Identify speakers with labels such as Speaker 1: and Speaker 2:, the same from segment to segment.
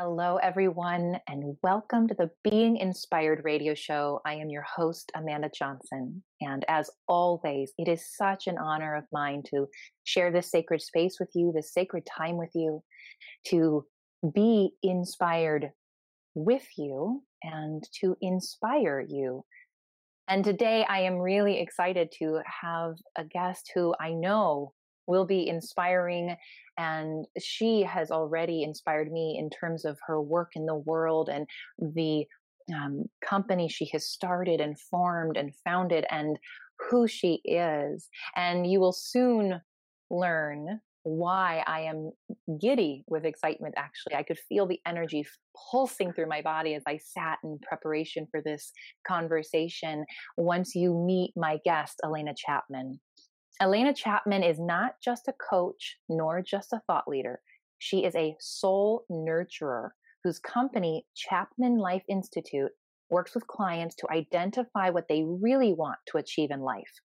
Speaker 1: Hello, everyone, and welcome to the Being Inspired radio show. I am your host, Amanda Johnson. And as always, it is such an honor of mine to share this sacred space with you, this sacred time with you, to be inspired with you and to inspire you. And today I am really excited to have a guest who I know will be inspiring. And she has already inspired me in terms of her work in the world and the um, company she has started and formed and founded and who she is. And you will soon learn why I am giddy with excitement. Actually, I could feel the energy pulsing through my body as I sat in preparation for this conversation. Once you meet my guest, Elena Chapman. Elena Chapman is not just a coach nor just a thought leader. She is a soul nurturer whose company, Chapman Life Institute, works with clients to identify what they really want to achieve in life.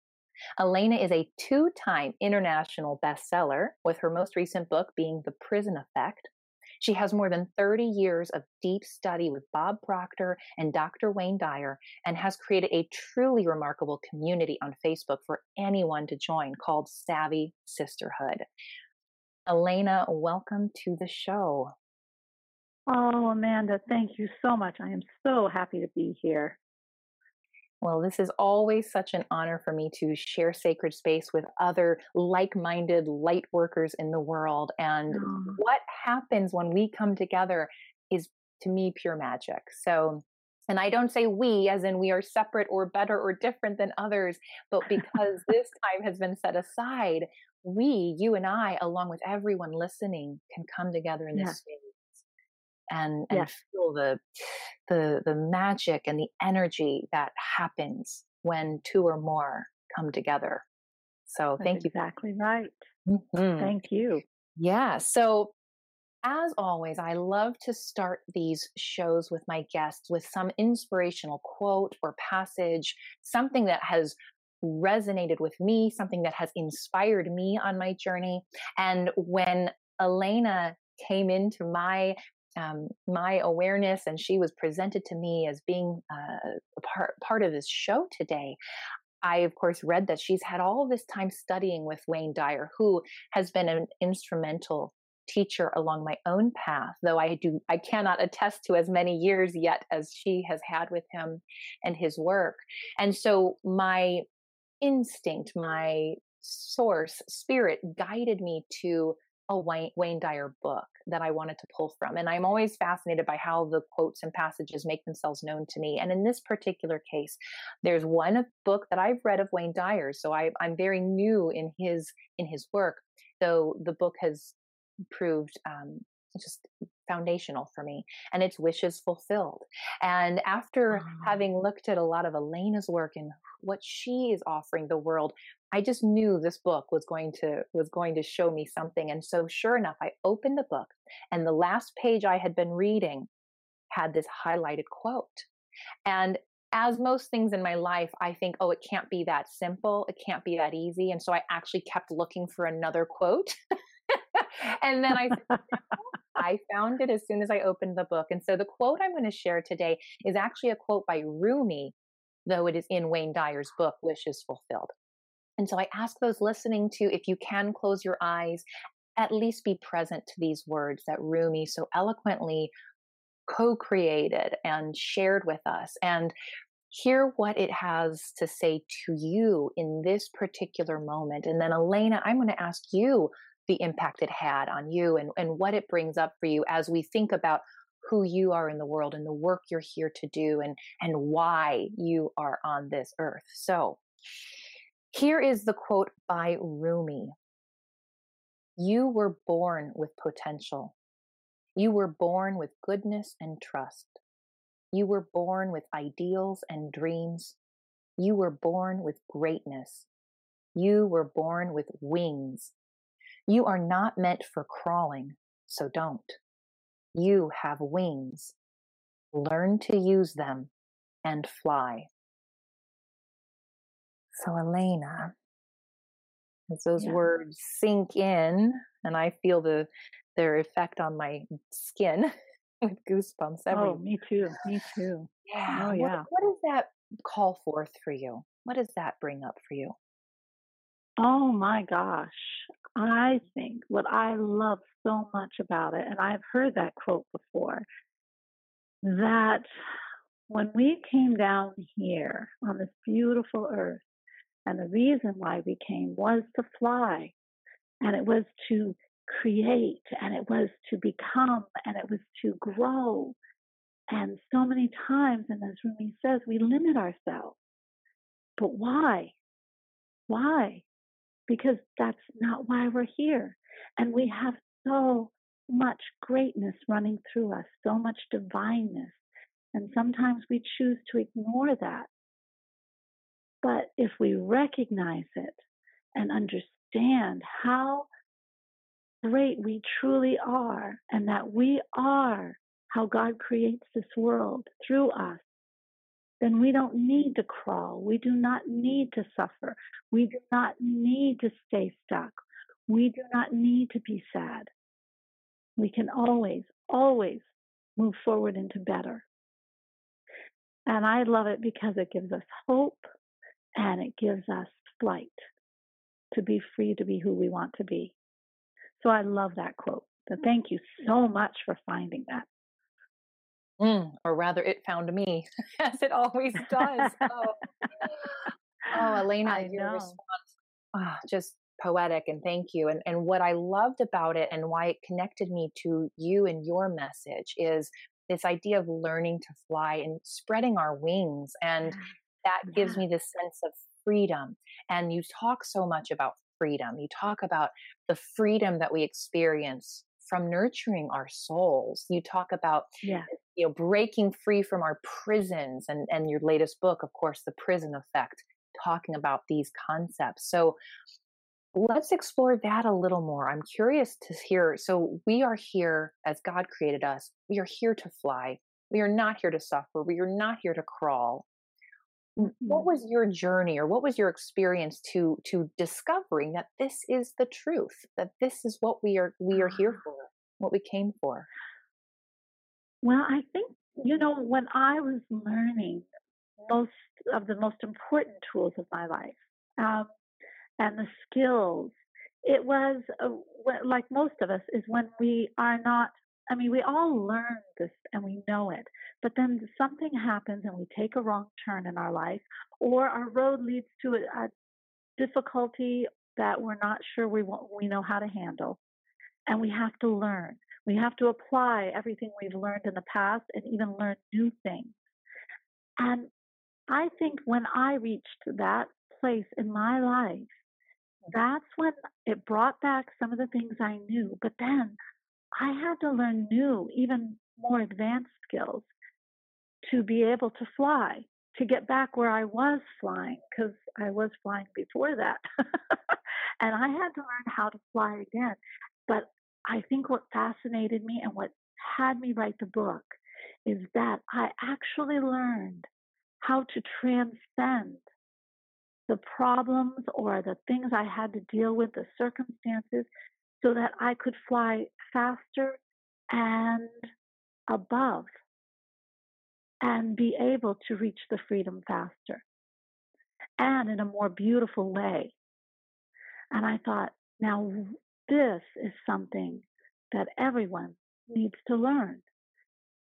Speaker 1: Elena is a two time international bestseller, with her most recent book being The Prison Effect, she has more than 30 years of deep study with Bob Proctor and Dr. Wayne Dyer and has created a truly remarkable community on Facebook for anyone to join called Savvy Sisterhood. Elena, welcome to the show.
Speaker 2: Oh, Amanda, thank you so much. I am so happy to be here.
Speaker 1: Well, this is always such an honor for me to share sacred space with other like minded light workers in the world. And oh. what happens when we come together is to me pure magic. So, and I don't say we as in we are separate or better or different than others, but because this time has been set aside, we, you and I, along with everyone listening, can come together in this yeah. space and and feel the the the magic and the energy that happens when two or more come together. So
Speaker 2: That's
Speaker 1: thank
Speaker 2: you. Exactly right. Mm-hmm. Thank you.
Speaker 1: Yeah. So as always, I love to start these shows with my guests with some inspirational quote or passage, something that has resonated with me, something that has inspired me on my journey. And when Elena came into my um, my awareness and she was presented to me as being uh, a part, part of this show today I, of course, read that she's had all this time studying with Wayne Dyer, who has been an instrumental teacher along my own path, though I do I cannot attest to as many years yet as she has had with him and his work. And so my instinct, my source, spirit guided me to a Wayne, Wayne Dyer book that I wanted to pull from. And I'm always fascinated by how the quotes and passages make themselves known to me. And in this particular case, there's one book that I've read of Wayne Dyer. So I, I'm very new in his in his work, though the book has proved um, just foundational for me and it's wishes fulfilled and after oh. having looked at a lot of elena's work and what she is offering the world I just knew this book was going to was going to show me something. And so sure enough, I opened the book and the last page I had been reading had this highlighted quote. And as most things in my life, I think, oh, it can't be that simple. It can't be that easy. And so I actually kept looking for another quote. and then I I found it as soon as I opened the book. And so the quote I'm going to share today is actually a quote by Rumi, though it is in Wayne Dyer's book, Wishes Fulfilled. And so I ask those listening to, if you can close your eyes, at least be present to these words that Rumi so eloquently co created and shared with us, and hear what it has to say to you in this particular moment. And then, Elena, I'm going to ask you the impact it had on you and, and what it brings up for you as we think about who you are in the world and the work you're here to do and, and why you are on this earth. So, here is the quote by Rumi You were born with potential. You were born with goodness and trust. You were born with ideals and dreams. You were born with greatness. You were born with wings. You are not meant for crawling, so don't. You have wings. Learn to use them and fly. So, Elena, as those yeah. words sink in and I feel the their effect on my skin, with goosebumps every
Speaker 2: Oh, me too. Me too.
Speaker 1: yeah
Speaker 2: Oh,
Speaker 1: what
Speaker 2: yeah.
Speaker 1: what does that call forth for you what does that bring up for you
Speaker 2: Oh my gosh. I mm. think what I love so much about it, and I've heard that quote before, that when we came down here on this beautiful earth, and the reason why we came was to fly, and it was to create, and it was to become, and it was to grow. And so many times, and as Rumi says, we limit ourselves. But why? Why? Because that's not why we're here. And we have so much greatness running through us, so much divineness. And sometimes we choose to ignore that. But if we recognize it and understand how great we truly are and that we are how God creates this world through us, then we don't need to crawl. We do not need to suffer. We do not need to stay stuck. We do not need to be sad. We can always, always move forward into better. And I love it because it gives us hope and it gives us flight to be free to be who we want to be. So I love that quote. So thank you so much for finding that.
Speaker 1: Mm, or rather it found me as it always does oh, oh elena your response ah, just poetic and thank you and and what i loved about it and why it connected me to you and your message is this idea of learning to fly and spreading our wings and that gives
Speaker 2: Yeah.
Speaker 1: me this sense of freedom and you talk so much about freedom. You talk about the freedom that we experience from nurturing our souls. You talk about
Speaker 2: Yeah.
Speaker 1: you know breaking free from our prisons and and your latest book of course the prison effect talking about these concepts. So let's explore that a little more. I'm curious to hear so we are here as god created us. We are here to fly. We are not here to suffer. We are not here to crawl what
Speaker 2: Mhm.
Speaker 1: was your journey or what was your experience to to discovering that this is the truth that this is what we are we are here for what we came for
Speaker 2: Well, I think, you know, when I was learning most of the most important tools of my life um, and the skills, it was uh, like most of us, is when we are not, I mean, we all learn this and we know it, but then something happens and we take a wrong turn in our life, or our road leads to a, a difficulty that we're not sure we, want, we know how to handle and we have to learn. We have to apply everything we've learned in the past and even learn new things. And I think when I reached that place in my life, that's when it brought back some of the things I knew. But then I had to learn new, even more advanced skills to be able to fly, to get back where I was flying, because I was flying before that. and I had to learn how to fly again. But I think what fascinated me and what had me write the book is that I actually learned how to transcend the problems or the things I had to deal with, the circumstances, so that I could fly faster and above and be able to reach the freedom faster and in a more beautiful way. And I thought, now this is something that everyone needs to learn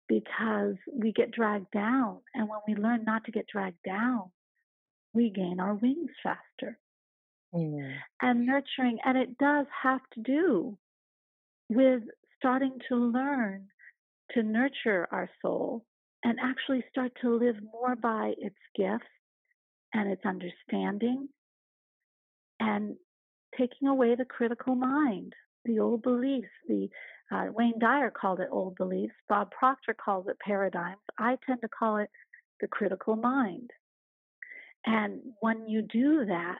Speaker 2: because we get dragged down. And when we learn not to get dragged down, we gain our wings faster.
Speaker 1: Mm.
Speaker 2: And nurturing, and it does have to do with starting to learn to nurture our soul and actually start to live more by its gifts and its understanding and taking away the critical mind, the old beliefs. The uh, Wayne Dyer called it old beliefs. Bob Proctor calls it paradigms. I tend to call it the critical mind. And when you do that,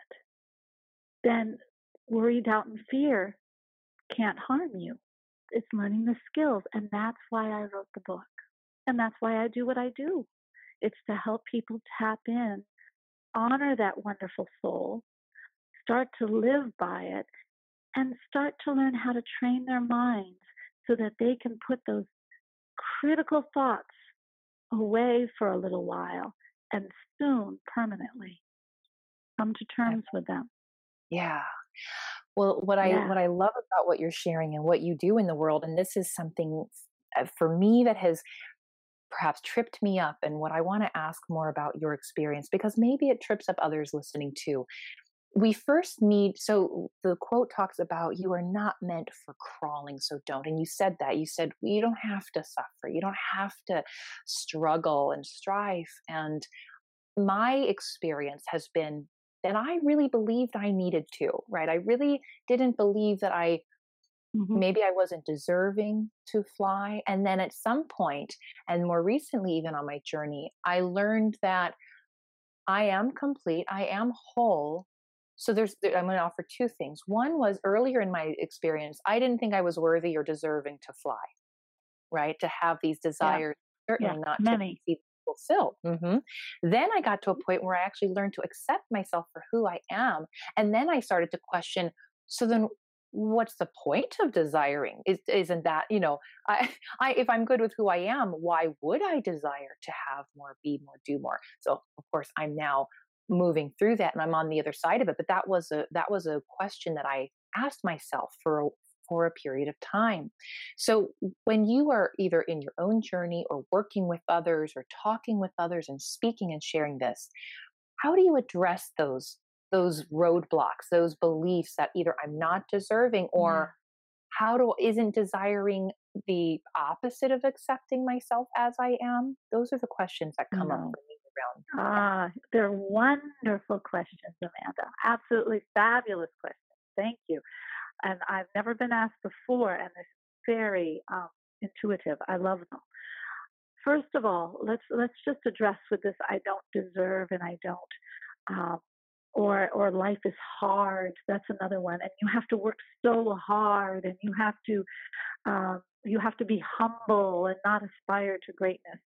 Speaker 2: then worry, doubt, and fear can't harm you. It's learning the skills. And that's why I wrote the book. And that's why I do what I do. It's to help people tap in, honor that wonderful soul, start to live by it, and start to learn how to train their minds so that they can put those critical thoughts away for a little while and soon permanently come to terms with them.
Speaker 1: Yeah. Well, what I what I love about what you're sharing and what you do in the world, and this is something uh, for me that has perhaps tripped me up, and what I want to ask more about your experience because maybe it trips up others listening too. We first need so the quote talks about you are not meant for crawling, so don't. And you said that you said you don't have to suffer, you don't have to struggle and strife And my experience has been that I really believed I needed to, right? I really didn't believe that I
Speaker 2: hmm
Speaker 1: maybe I wasn't deserving to fly. And then at some point, and more recently, even on my journey, I learned that I am complete, I am whole. So there's, I'm going to offer two things. One was earlier in my experience, I didn't think I was worthy or deserving to fly, right? To have these desires,
Speaker 2: yeah,
Speaker 1: certainly not to
Speaker 2: many.
Speaker 1: see them fulfilled. hmm Then I got to a point where I actually learned to accept myself for who I am. And then I started to question, so then what's the point of desiring? Is, isn't that, you know, I, I, if I'm good with who I am, why would I desire to have more, be more, do more? So of course I'm now moving through that and I'm on the other side of it. But that was a, that was a question that I asked myself for a, for a period of time. So when you are either in your own journey or working with others or talking with others and speaking and sharing this, how do you address those those roadblocks, those beliefs that either I'm not deserving
Speaker 2: Yeah.
Speaker 1: or how do isn't desiring the opposite of accepting myself as I am? Those are the questions that come up for me around.
Speaker 2: Ah, they're wonderful questions, Amanda. Absolutely fabulous questions. Thank you. And I've never been asked before, and they're very um, intuitive. I love them. First of all, let's let's just address with this: I don't deserve, and I don't, um, or or life is hard. That's another one, and you have to work so hard, and you have to um, you have to be humble and not aspire to greatness.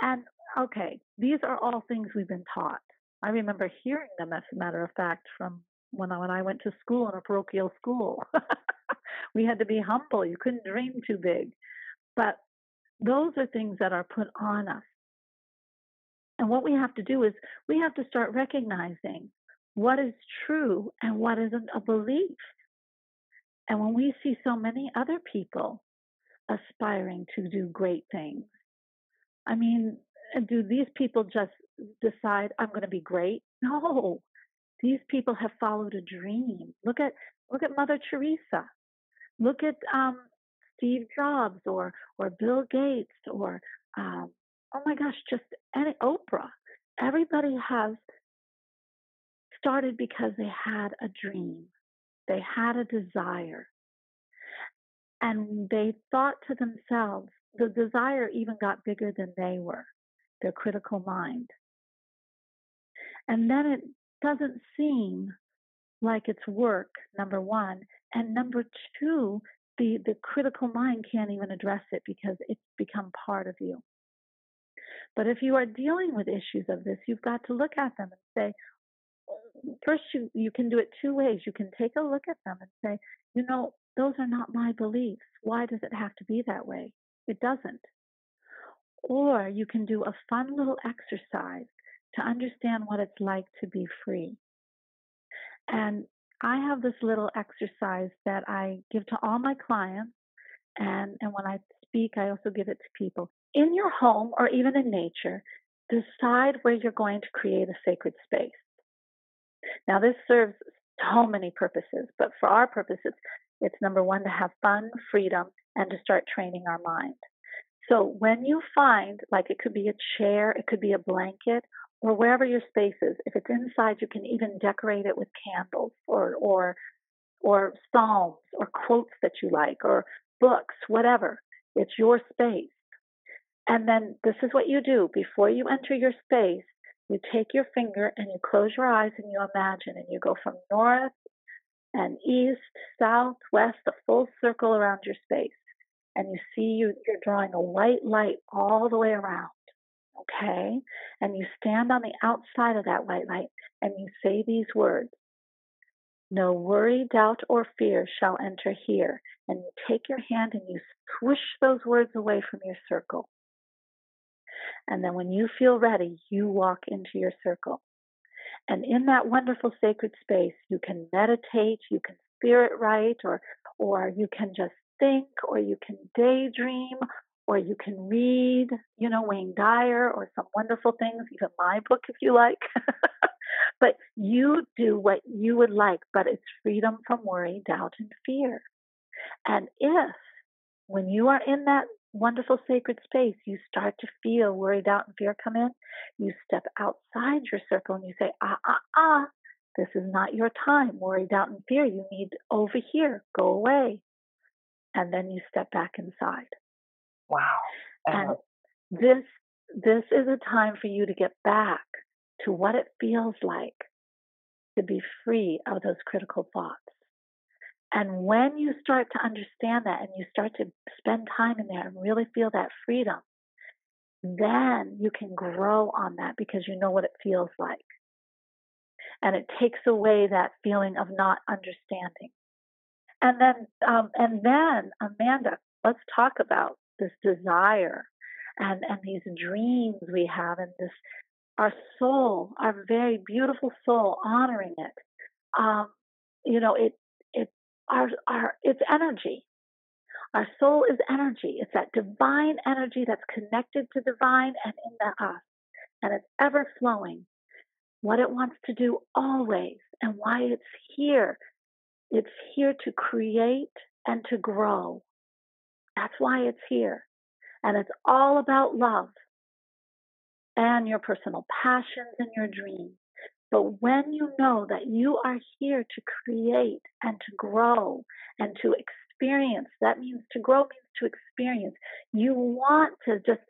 Speaker 2: And okay, these are all things we've been taught. I remember hearing them, as a matter of fact, from when I, when I went to school in a parochial school. we had to be humble. You couldn't dream too big. But those are things that are put on us. And what we have to do is we have to start recognizing what is true and what isn't a belief. And when we see so many other people aspiring to do great things, I mean, do these people just decide I'm going to be great? No, these people have followed a dream. Look at look at Mother Teresa. Look at um, Steve Jobs or or Bill Gates or um, oh my gosh, just any Oprah. Everybody has started because they had a dream. They had a desire. And they thought to themselves, the desire even got bigger than they were, their critical mind. And then it doesn't seem like it's work, number one. And number two, the, the critical mind can't even address it because it's become part of you. But if you are dealing with issues of this, you've got to look at them and say, oh, first you, you can do it two ways. You can take a look at them and say, you know, those are not my beliefs. Why does it have to be that way? It doesn't. Or you can do a fun little exercise to understand what it's like to be free. And I have this little exercise that I give to all my clients. And, and when I speak, I also give it to people. In your home or even in nature, decide where you're going to create a sacred space. Now, this serves so many purposes, but for our purposes, it's number one to have fun, freedom, and to start training our mind. So when you find, like it could be a chair, it could be a blanket, or wherever your space is, if it's inside, you can even decorate it with candles or or or psalms or quotes that you like or books, whatever. It's your space. And then this is what you do before you enter your space. You take your finger and you close your eyes and you imagine and you go from north and east, south, west, a full circle around your space. And you see you, you're drawing a white light all the way around. Okay? And you stand on the outside of that white light and you say these words No worry, doubt, or fear shall enter here. and you take your hand and you swish those words away from your circle. And then when you feel ready, you walk into your circle. And in that wonderful sacred space, you can meditate, you can spirit write, or or you can just think, or you can daydream, or you can read, you know, Wayne Dyer or some wonderful things, even my book if you like. but you do what you would like, but it's freedom from worry, doubt, and fear. And if, when you are in that wonderful sacred space, you start to feel worry, doubt, and fear come in, you step outside your circle and you say, ah, ah, ah, this is not your time. Worry, doubt, and fear. You need over here. Go away. And then you step back inside.
Speaker 1: Wow.
Speaker 2: And this this is a time for you to get back to what it feels like to be free of those critical thoughts. And when you start to understand that and you start to spend time in there and really feel that freedom, then you can grow on that because you know what it feels like. And it takes away that feeling of not understanding. And then, um, and then, Amanda, let's talk about this desire and, and these dreams we have and this our soul, our very beautiful soul, honoring it. Um, you know, it it our our it's energy. Our soul is energy. It's that divine energy that's connected to divine and in the us, and it's ever flowing. What it wants to do always, and why it's here. It's here to create and to grow. That's why it's here. And it's all about love and your personal passions and your dreams. But when you know that you are here to create and to grow and to experience, that means to grow means to experience. You want to just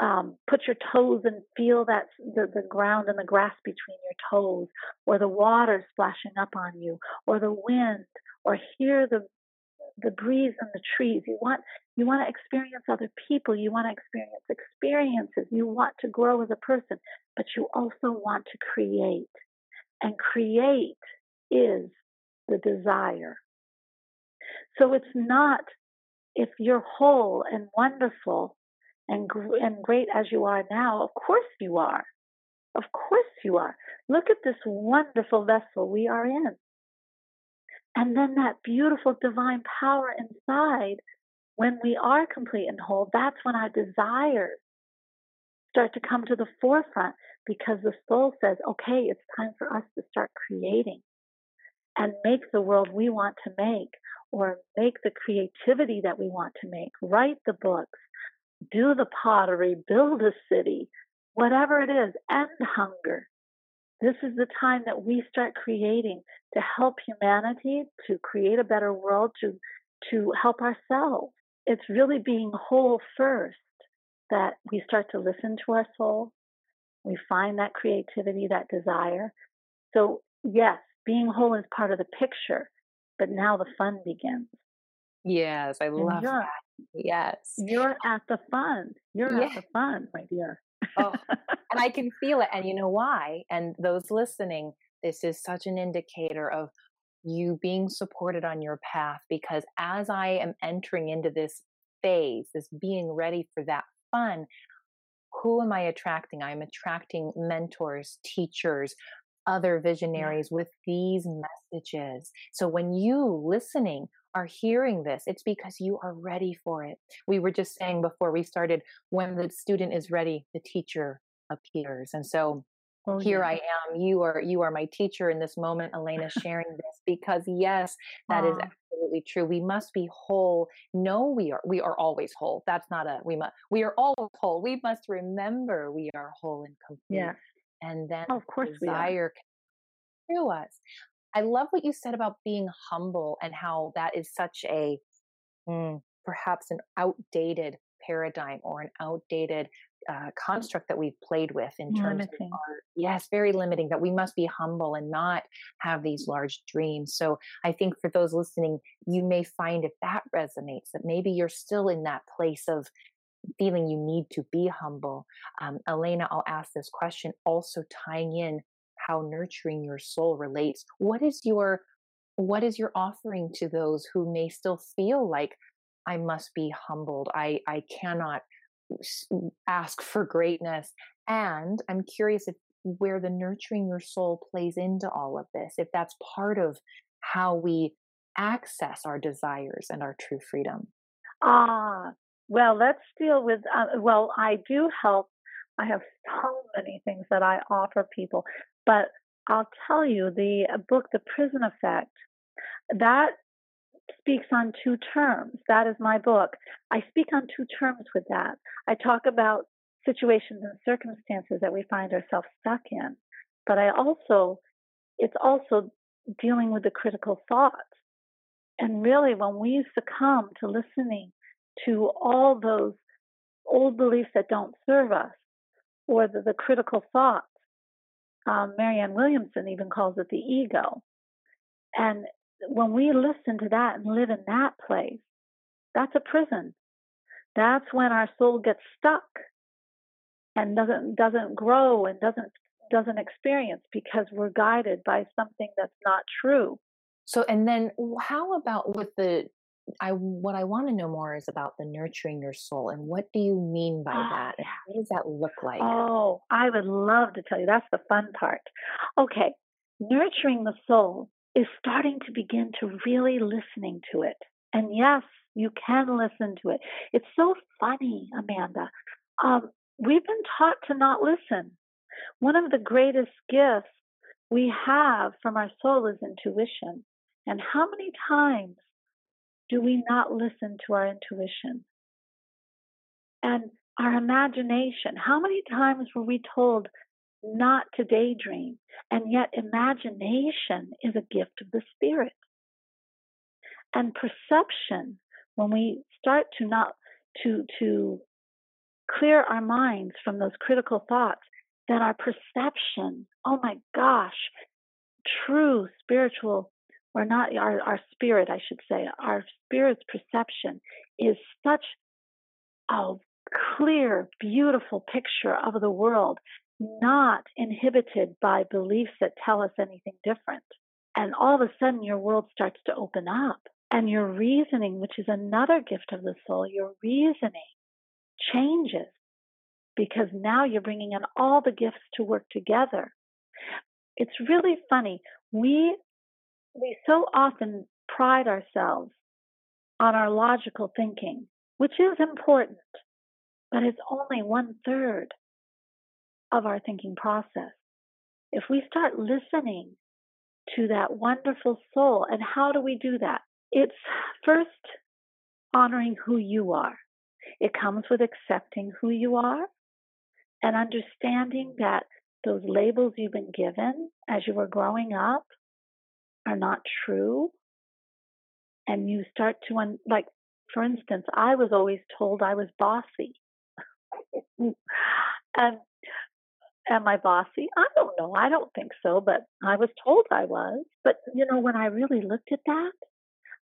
Speaker 2: um, put your toes and feel that the, the ground and the grass between your toes, or the water splashing up on you, or the wind, or hear the the breeze and the trees. You want you want to experience other people. You want to experience experiences. You want to grow as a person, but you also want to create. And create is the desire. So it's not if you're whole and wonderful and and great as you are now. Of course you are. Of course you are. Look at this wonderful vessel we are in. And then that beautiful divine power inside, when we are complete and whole, that's when our desires start to come to the forefront because the soul says, okay, it's time for us to start creating and make the world we want to make or make the creativity that we want to make, write the books, do the pottery, build a city, whatever it is, end hunger. This is the time that we start creating to help humanity, to create a better world, to, to help ourselves. It's really being whole first that we start to listen to our soul. We find that creativity, that desire. So, yes, being whole is part of the picture, but now the fun begins.
Speaker 1: Yes, I love that. Yes.
Speaker 2: You're at the fun. You're at the fun, my dear.
Speaker 1: Oh, and I can feel it. And you know why? And those listening, this is such an indicator of you being supported on your path because as I am entering into this phase, this being ready for that fun, who am I attracting? I'm attracting mentors, teachers, other visionaries with these messages. So when you listening are hearing this, it's because you are ready for it. We were just saying before we started when the student is ready, the teacher appears. And so oh, here yeah. I am. You are you are my teacher in this moment, Elena, sharing this because yes, that is absolutely true. We must be whole. No, we are we are always whole. That's not a we must we are always whole. We must remember we are whole and complete.
Speaker 2: Yeah.
Speaker 1: And then
Speaker 2: oh, of course
Speaker 1: desire through us. I love what you said about being humble and how that is such a mm, perhaps an outdated paradigm or an outdated uh, construct that we've played with in terms limiting. of our, yes very limiting that we must be humble and not have these large dreams so i think for those listening you may find if that resonates that maybe you're still in that place of feeling you need to be humble um, elena i'll ask this question also tying in how nurturing your soul relates what is your what is your offering to those who may still feel like I must be humbled? I, I cannot ask for greatness. And I'm curious if where the nurturing your soul plays into all of this, if that's part of how we access our desires and our true freedom.
Speaker 2: Ah, well, let's deal with, uh, well, I do help. I have so many things that I offer people, but I'll tell you the uh, book, The Prison Effect, that speaks on two terms. That is my book. I speak on two terms with that. I talk about situations and circumstances that we find ourselves stuck in, but I also, it's also dealing with the critical thoughts. And really, when we succumb to listening to all those old beliefs that don't serve us, or the, the critical thoughts, um, Marianne Williamson even calls it the ego. And when we listen to that and live in that place, that's a prison. That's when our soul gets stuck and doesn't doesn't grow and doesn't doesn't experience because we're guided by something that's not true.
Speaker 1: So and then how about with the I what I want to know more is about the nurturing your soul and what do you mean by oh, that? And what does that look like?
Speaker 2: Oh, I would love to tell you. That's the fun part. Okay. Nurturing the soul is starting to begin to really listening to it. And yes, you can listen to it. It's so funny, Amanda. Um, we've been taught to not listen. One of the greatest gifts we have from our soul is intuition. And how many times do we not listen to our intuition? And our imagination. How many times were we told not to daydream? And yet, imagination is a gift of the spirit. And perception, when we start to not to to clear our minds from those critical thoughts, then our perception, oh my gosh, true spiritual, or not our, our spirit, I should say, our spirit's perception is such a clear, beautiful picture of the world, not inhibited by beliefs that tell us anything different. And all of a sudden, your world starts to open up. And your reasoning, which is another gift of the soul, your reasoning changes because now you're bringing in all the gifts to work together. It's really funny. We we so often pride ourselves on our logical thinking, which is important, but it's only one third of our thinking process. If we start listening to that wonderful soul, and how do we do that? It's first honoring who you are. It comes with accepting who you are and understanding that those labels you've been given as you were growing up are not true. And you start to, un- like, for instance, I was always told I was bossy. and am I bossy? I don't know. I don't think so, but I was told I was. But, you know, when I really looked at that,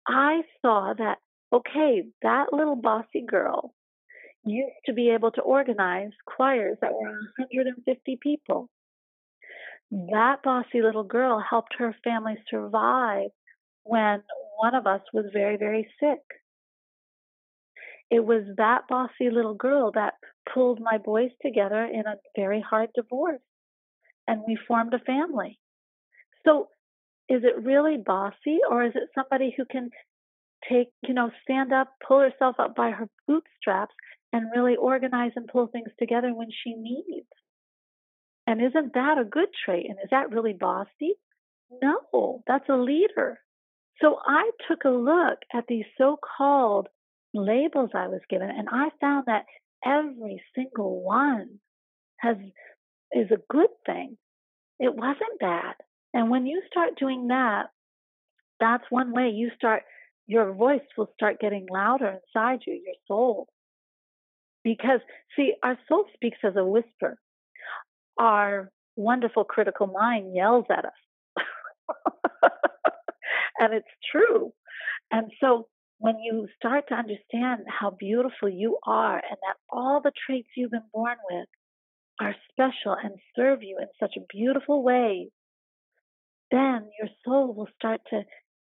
Speaker 2: I saw that, okay, that little bossy girl used to be able to organize choirs that were 150 people. That bossy little girl helped her family survive when one of us was very, very sick. It was that bossy little girl that pulled my boys together in a very hard divorce, and we formed a family. So, is it really bossy, or is it somebody who can take, you know, stand up, pull herself up by her bootstraps, and really organize and pull things together when she needs. And isn't that a good trait? And is that really bossy? No, that's a leader. So I took a look at these so called labels I was given, and I found that every single one has is a good thing. It wasn't bad. And when you start doing that, that's one way you start your voice will start getting louder inside you, your soul. Because, see, our soul speaks as a whisper. Our wonderful critical mind yells at us. and it's true. And so when you start to understand how beautiful you are and that all the traits you've been born with are special and serve you in such a beautiful way, then your soul will start to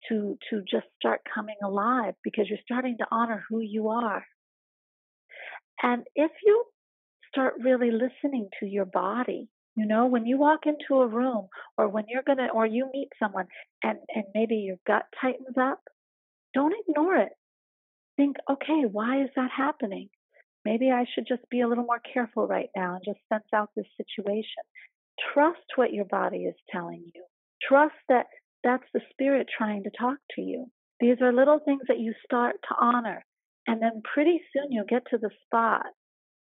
Speaker 2: to to just start coming alive because you're starting to honor who you are. And if you start really listening to your body, you know, when you walk into a room or when you're going to or you meet someone and and maybe your gut tightens up, don't ignore it. Think, okay, why is that happening? Maybe I should just be a little more careful right now and just sense out this situation. Trust what your body is telling you. Trust that that's the spirit trying to talk to you. These are little things that you start to honor. And then pretty soon you'll get to the spot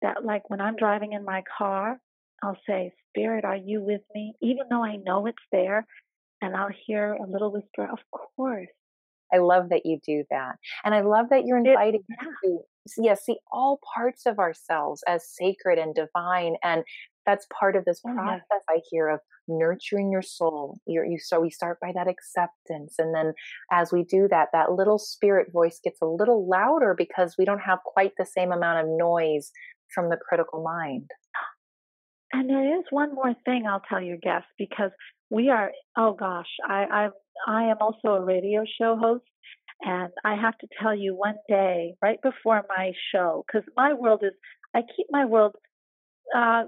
Speaker 2: that, like when I'm driving in my car, I'll say, Spirit, are you with me? Even though I know it's there. And I'll hear a little whisper, Of course.
Speaker 1: I love that you do that. And I love that you're inviting it, yeah. to yeah, see all parts of ourselves as sacred and divine. And that's part of this oh, process I hear of nurturing your soul. You're, you so we start by that acceptance, and then as we do that, that little spirit voice gets a little louder because we don't have quite the same amount of noise from the critical mind.
Speaker 2: And there is one more thing I'll tell your guests because we are. Oh gosh, I I I am also a radio show host, and I have to tell you one day, right before my show, because my world is, I keep my world, uh,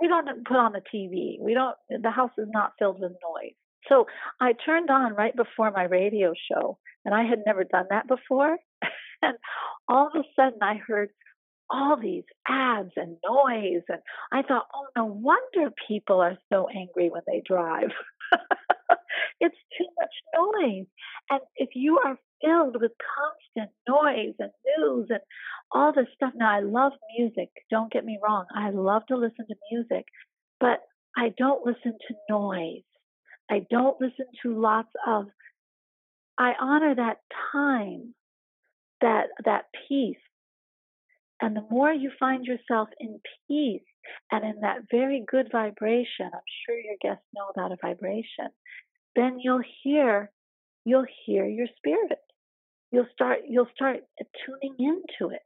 Speaker 2: we don't put on the TV. We don't, the house is not filled with noise. So I turned on right before my radio show, and I had never done that before. and all of a sudden, I heard all these ads and noise. And I thought, oh, no wonder people are so angry when they drive. it's too much noise. And if you are filled with constant noise and news and all this stuff, now I love music. Don't get me wrong. I love to listen to music, but I don't listen to noise. I don't listen to lots of, I honor that time, that, that peace. And the more you find yourself in peace and in that very good vibration, I'm sure your guests know about a vibration, then you'll hear you'll hear your spirit. You'll start you'll start tuning into it.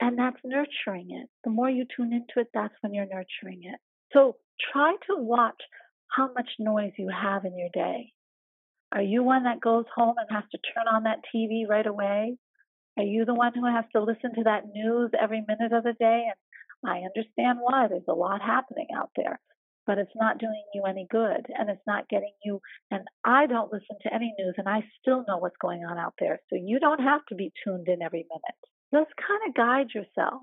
Speaker 2: And that's nurturing it. The more you tune into it, that's when you're nurturing it. So try to watch how much noise you have in your day. Are you one that goes home and has to turn on that TV right away? Are you the one who has to listen to that news every minute of the day? And I understand why. There's a lot happening out there but it's not doing you any good and it's not getting you. And I don't listen to any news and I still know what's going on out there. So you don't have to be tuned in every minute. Just kind of guide yourself.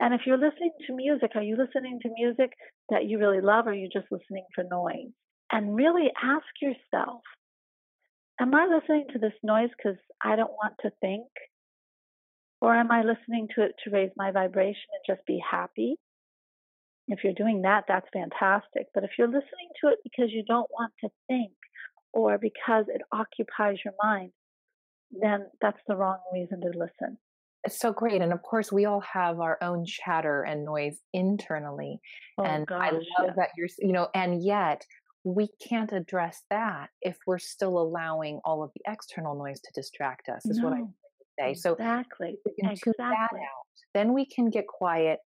Speaker 2: And if you're listening to music, are you listening to music that you really love or are you just listening for noise? And really ask yourself, am I listening to this noise because I don't want to think? Or am I listening to it to raise my vibration and just be happy? If you're doing that, that's fantastic. But if you're listening to it because you don't want to think or because it occupies your mind, then that's the wrong reason to listen.
Speaker 1: It's so great. And of course, we all have our own chatter and noise internally. Oh, and gosh, I love yeah. that you're, you know, and yet we can't address that if we're still allowing all of the external noise to distract us, is no, what I say. So
Speaker 2: exactly.
Speaker 1: we can exactly. tune that out. Then we can get quiet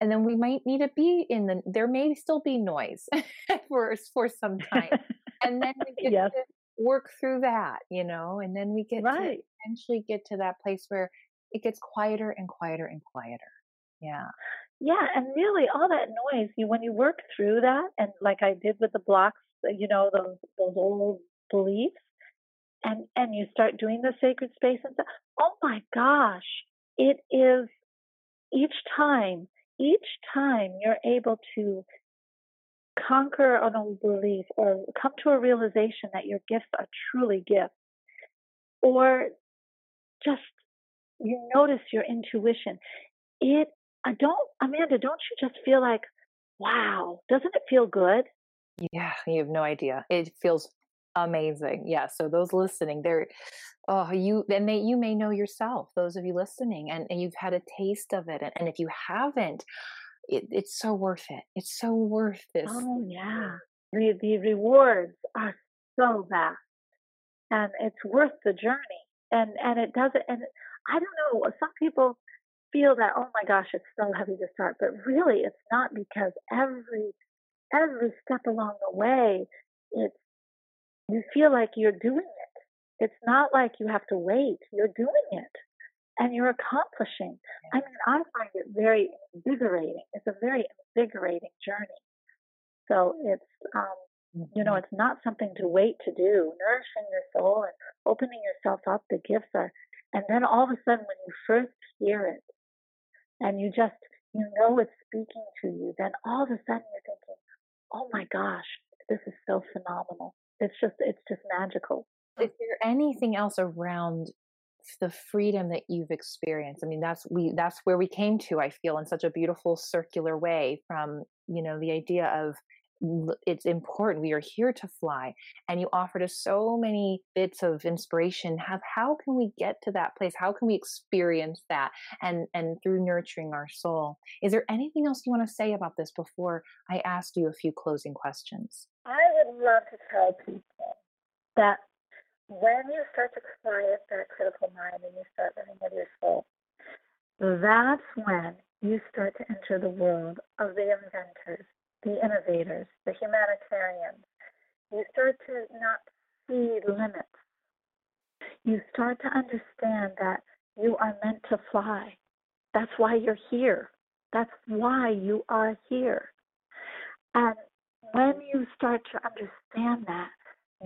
Speaker 1: and then we might need to be in the there may still be noise for for some time and then we get yes. to work through that you know and then we get right. to eventually get to that place where it gets quieter and quieter and quieter yeah
Speaker 2: yeah and really all that noise you when you work through that and like i did with the blocks uh, you know those those old beliefs and and you start doing the sacred space and stuff oh my gosh it is each time each time you're able to conquer an old belief or come to a realization that your gifts are truly gifts, or just you notice your intuition, it I don't Amanda, don't you just feel like, wow, doesn't it feel good?
Speaker 1: Yeah, you have no idea. It feels amazing. Yeah. So those listening, they're oh you and they you may know yourself, those of you listening, and, and you've had a taste of it. And, and if you haven't, it, it's so worth it. It's so worth this.
Speaker 2: Oh yeah. The the rewards are so vast. And it's worth the journey. And and it doesn't and I don't know, some people feel that, oh my gosh, it's so heavy to start. But really it's not because every every step along the way it's you feel like you're doing it. It's not like you have to wait, you're doing it and you're accomplishing. I mean, I find it very invigorating. It's a very invigorating journey. So it's, um, you know, mm-hmm. it's not something to wait to do. Nourishing your soul and opening yourself up, the gifts are, and then all of a sudden when you first hear it and you just, you know it's speaking to you, then all of a sudden you're thinking, oh my gosh, this is so phenomenal. It's just, it's just magical.
Speaker 1: Is there anything else around the freedom that you've experienced i mean that's we that's where we came to i feel in such a beautiful circular way from you know the idea of it's important we are here to fly and you offered us so many bits of inspiration have how can we get to that place? How can we experience that and and through nurturing our soul? Is there anything else you want to say about this before i ask you a few closing questions?
Speaker 2: I would love to tell people that when you start to quiet that critical mind and you start living with your soul, that's when you start to enter the world of the inventors, the innovators, the humanitarians. You start to not see limits. You start to understand that you are meant to fly. That's why you're here. That's why you are here. And when you start to understand that,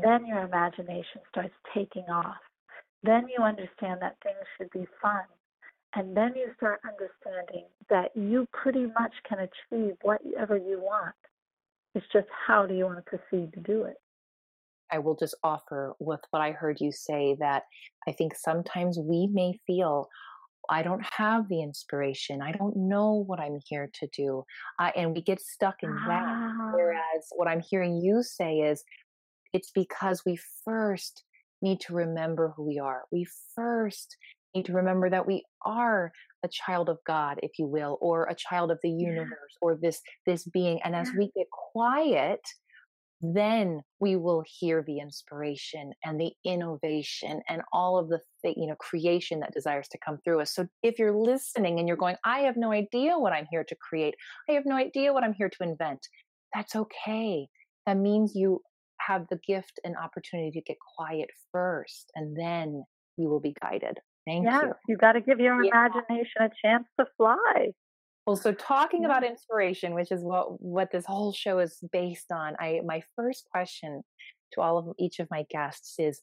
Speaker 2: then your imagination starts taking off. Then you understand that things should be fun. And then you start understanding that you pretty much can achieve whatever you want. It's just how do you want to proceed to do it?
Speaker 1: I will just offer with what I heard you say that I think sometimes we may feel, I don't have the inspiration. I don't know what I'm here to do. Uh, and we get stuck in that. Ah. Whereas what I'm hearing you say is, it's because we first need to remember who we are. We first need to remember that we are a child of God, if you will, or a child of the universe, yeah. or this this being. And as we get quiet, then we will hear the inspiration and the innovation and all of the you know creation that desires to come through us so if you're listening and you're going i have no idea what i'm here to create i have no idea what i'm here to invent that's okay that means you have the gift and opportunity to get quiet first and then you will be guided. Thank
Speaker 2: yes,
Speaker 1: you.
Speaker 2: You got to give your yeah. imagination a chance to fly.
Speaker 1: Well, so talking yeah. about inspiration, which is what what this whole show is based on, I my first question to all of each of my guests is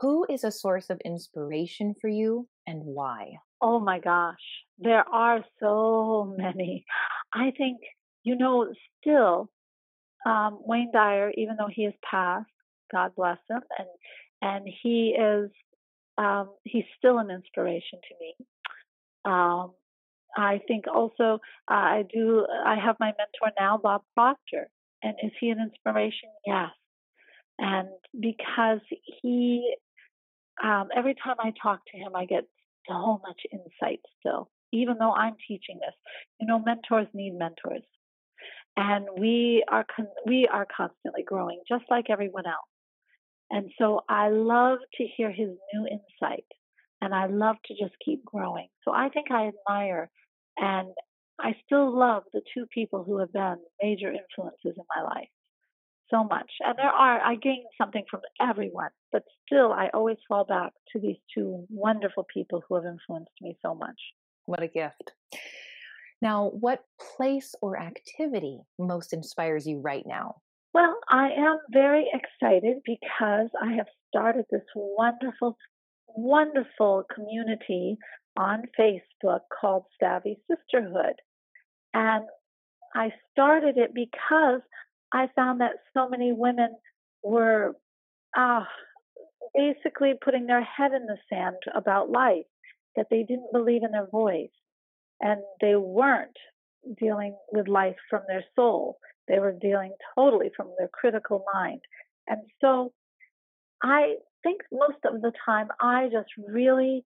Speaker 1: who is a source of inspiration for you and why?
Speaker 2: Oh my gosh, there are so many. I think you know still um, Wayne Dyer, even though he has passed, God bless him, and and he is um, he's still an inspiration to me. Um, I think also uh, I do. I have my mentor now, Bob Proctor, and is he an inspiration? Yes, and because he, um, every time I talk to him, I get so much insight still. Even though I'm teaching this, you know, mentors need mentors and we are con- we are constantly growing just like everyone else and so i love to hear his new insight and i love to just keep growing. So i think i admire and i still love the two people who have been major influences in my life so much. And there are i gain something from everyone but still i always fall back to these two wonderful people who have influenced me so much.
Speaker 1: What a gift. Now, what place or activity most inspires you right now?
Speaker 2: Well, I am very excited because I have started this wonderful, wonderful community on Facebook called Savvy Sisterhood. And I started it because I found that so many women were uh, basically putting their head in the sand about life, that they didn't believe in their voice and they weren't dealing with life from their soul. They were dealing totally from their critical mind. And so I think most of the time I just really,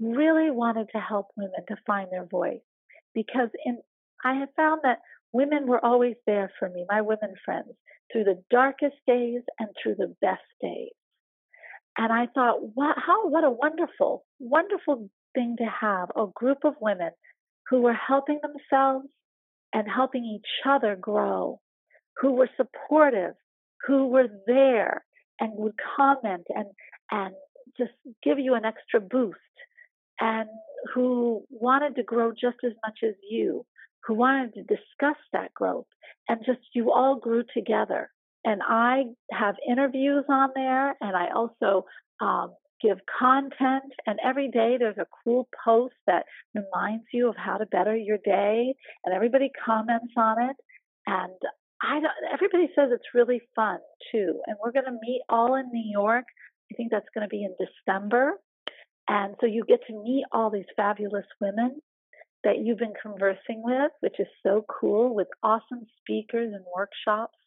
Speaker 2: really wanted to help women to find their voice because in I have found that women were always there for me, my women friends, through the darkest days and through the best days. And I thought, wow, how what a wonderful, wonderful thing to have a group of women who were helping themselves and helping each other grow, who were supportive, who were there, and would comment and and just give you an extra boost and who wanted to grow just as much as you, who wanted to discuss that growth and just you all grew together. And I have interviews on there and I also um, give content and every day there's a cool post that reminds you of how to better your day and everybody comments on it. And I everybody says it's really fun too. And we're going to meet all in New York. I think that's going to be in December. And so you get to meet all these fabulous women that you've been conversing with which is so cool with awesome speakers and workshops.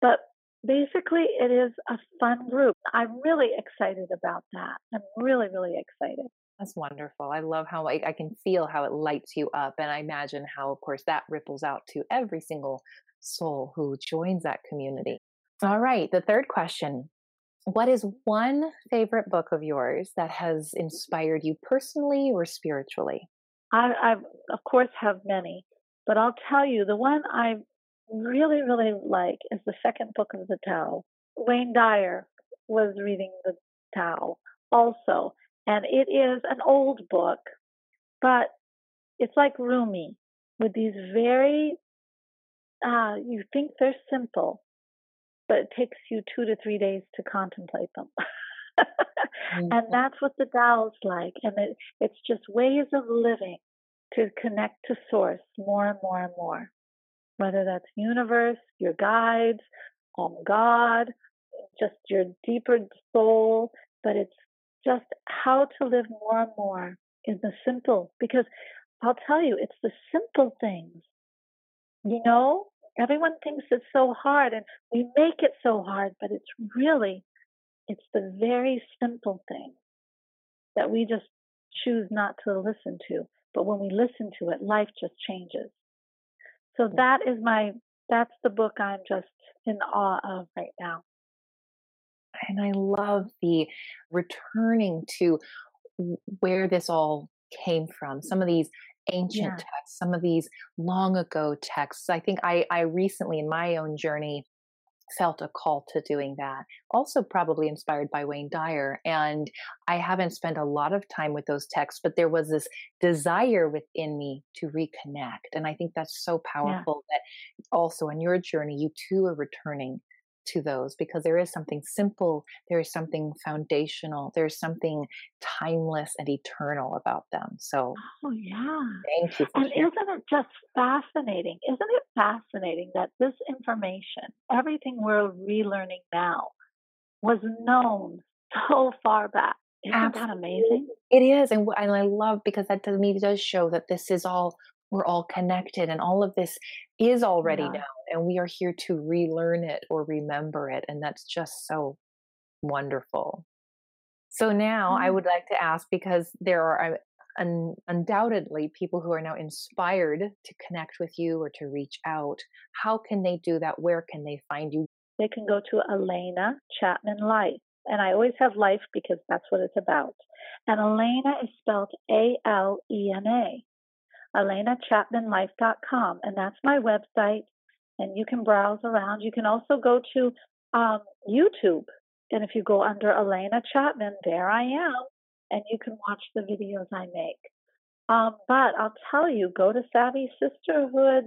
Speaker 2: But basically it is a fun group. I'm really excited about that. I'm really, really excited.
Speaker 1: That's wonderful. I love how I, I can feel how it lights you up. And I imagine how, of course, that ripples out to every single soul who joins that community. All right. The third question What is one favorite book of yours that has inspired you personally or spiritually?
Speaker 2: I, I of course, have many, but I'll tell you the one I really, really like is the second book of the Tao. Wayne Dyer was reading the Tao also, and it is an old book, but it's like Rumi with these very, uh, you think they're simple, but it takes you two to three days to contemplate them. mm-hmm. And that's what the Tao is like. And it, it's just ways of living to connect to source more and more and more whether that's universe, your guides, um, God, just your deeper soul, but it's just how to live more and more in the simple. Because I'll tell you, it's the simple things. You know, everyone thinks it's so hard, and we make it so hard, but it's really, it's the very simple things that we just choose not to listen to. But when we listen to it, life just changes. So that is my that's the book I'm just in awe of right now.
Speaker 1: And I love the returning to where this all came from. Some of these ancient yeah. texts, some of these long ago texts. I think I, I recently in my own journey felt a call to doing that. Also, probably inspired by Wayne Dyer. And I haven't spent a lot of time with those texts, but there was this desire within me to reconnect. And I think that's so powerful yeah. that also on your journey, you too are returning to those because there is something simple, there is something foundational, there's something timeless and eternal about them. So,
Speaker 2: oh yeah,
Speaker 1: thank you.
Speaker 2: and isn't it just fascinating? Isn't it fascinating that this information, everything we're relearning now, was known so far back? Isn't Absolutely. that amazing?
Speaker 1: It is, and, and I love because that to me does show that this is all we're all connected, and all of this is already yeah. known and we are here to relearn it or remember it and that's just so wonderful. So now mm-hmm. i would like to ask because there are uh, un- undoubtedly people who are now inspired to connect with you or to reach out how can they do that? Where can they find you?
Speaker 2: They can go to elena chapman life and i always have life because that's what it's about. And elena is spelled a-l-e-n-a elenachapmanlife.com, and that's my website. And you can browse around. You can also go to um, YouTube, and if you go under Elena Chapman, there I am, and you can watch the videos I make. Um, but I'll tell you, go to Savvy Sisterhood,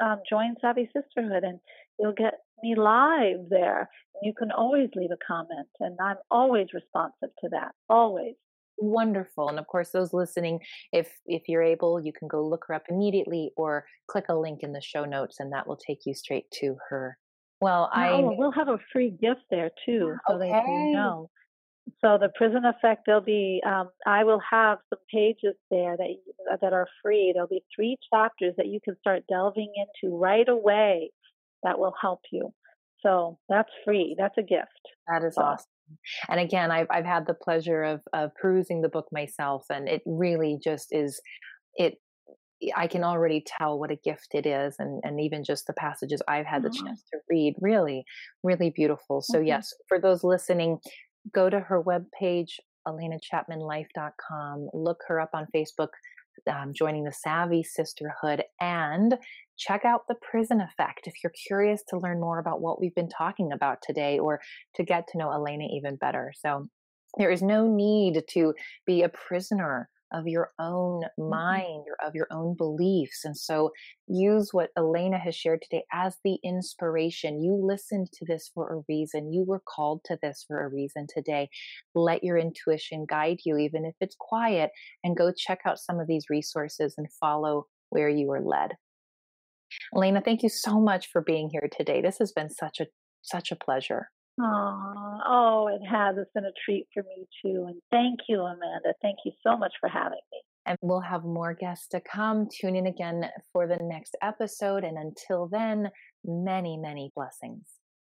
Speaker 2: um, join Savvy Sisterhood, and you'll get me live there. You can always leave a comment, and I'm always responsive to that. Always
Speaker 1: wonderful and of course those listening if if you're able you can go look her up immediately or click a link in the show notes and that will take you straight to her. Well i
Speaker 2: oh, we'll have a free gift there too so okay. that you know. So the prison effect there'll be um, i will have some pages there that that are free. There'll be three chapters that you can start delving into right away that will help you. So that's free. That's a gift.
Speaker 1: That is so. awesome and again, I've I've had the pleasure of of perusing the book myself, and it really just is it. I can already tell what a gift it is, and and even just the passages I've had the mm-hmm. chance to read, really, really beautiful. So mm-hmm. yes, for those listening, go to her webpage, elenachapmanlife.com. Look her up on Facebook, um, joining the Savvy Sisterhood, and check out The Prison Effect if you're curious to learn more about what we've been talking about today or to get to know Elena even better. So there is no need to be a prisoner of your own mm-hmm. mind or of your own beliefs. And so use what Elena has shared today as the inspiration. You listened to this for a reason. You were called to this for a reason today. Let your intuition guide you, even if it's quiet, and go check out some of these resources and follow where you are led. Elena, thank you so much for being here today. This has been such a such a pleasure.
Speaker 2: Oh, oh, it has. It's been a treat for me too. And thank you, Amanda. Thank you so much for having me.
Speaker 1: And we'll have more guests to come. Tune in again for the next episode. And until then, many, many blessings.